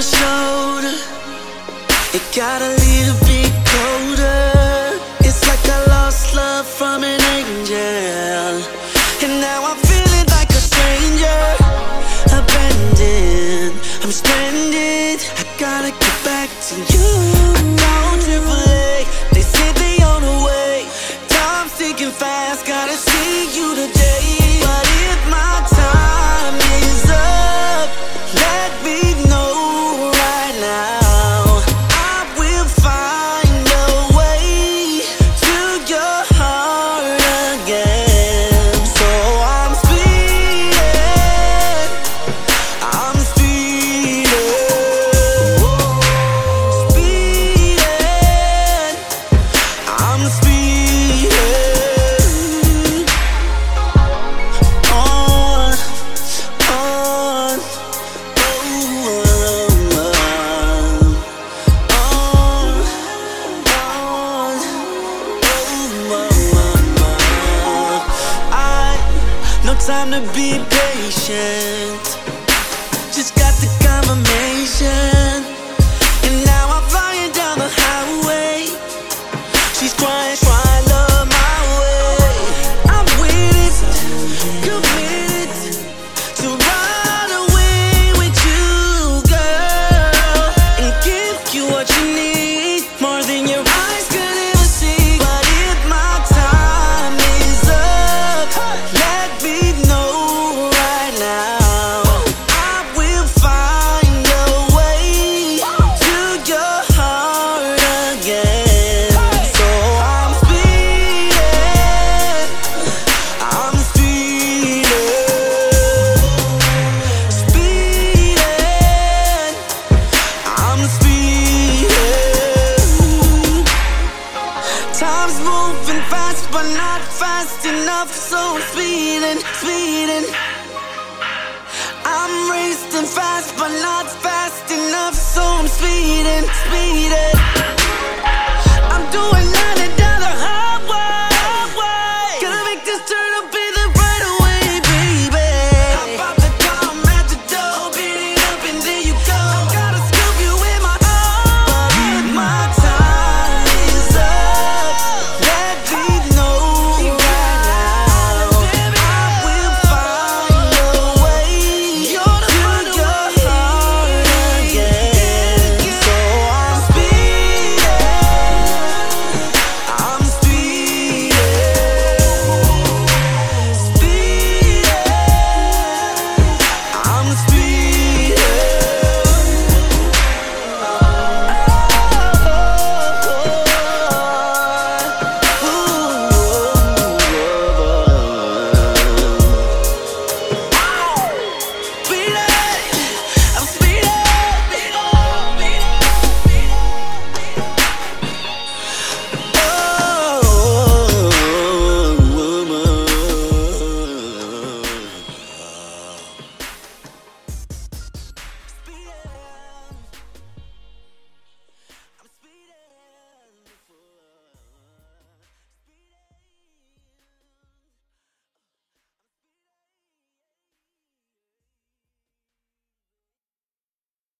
my shoulder. It got a little bit colder. It's like I lost love from an angel. And now I'm feeling like a stranger. Abandoned. I'm stranded. Time to be patient. Just got the confirmation, and now I'm flying down the highway. She's crying, Time's moving fast, but not fast enough. So I'm speeding, speeding. I'm racing fast, but not fast enough. So I'm speeding, speeding. I'm doing 99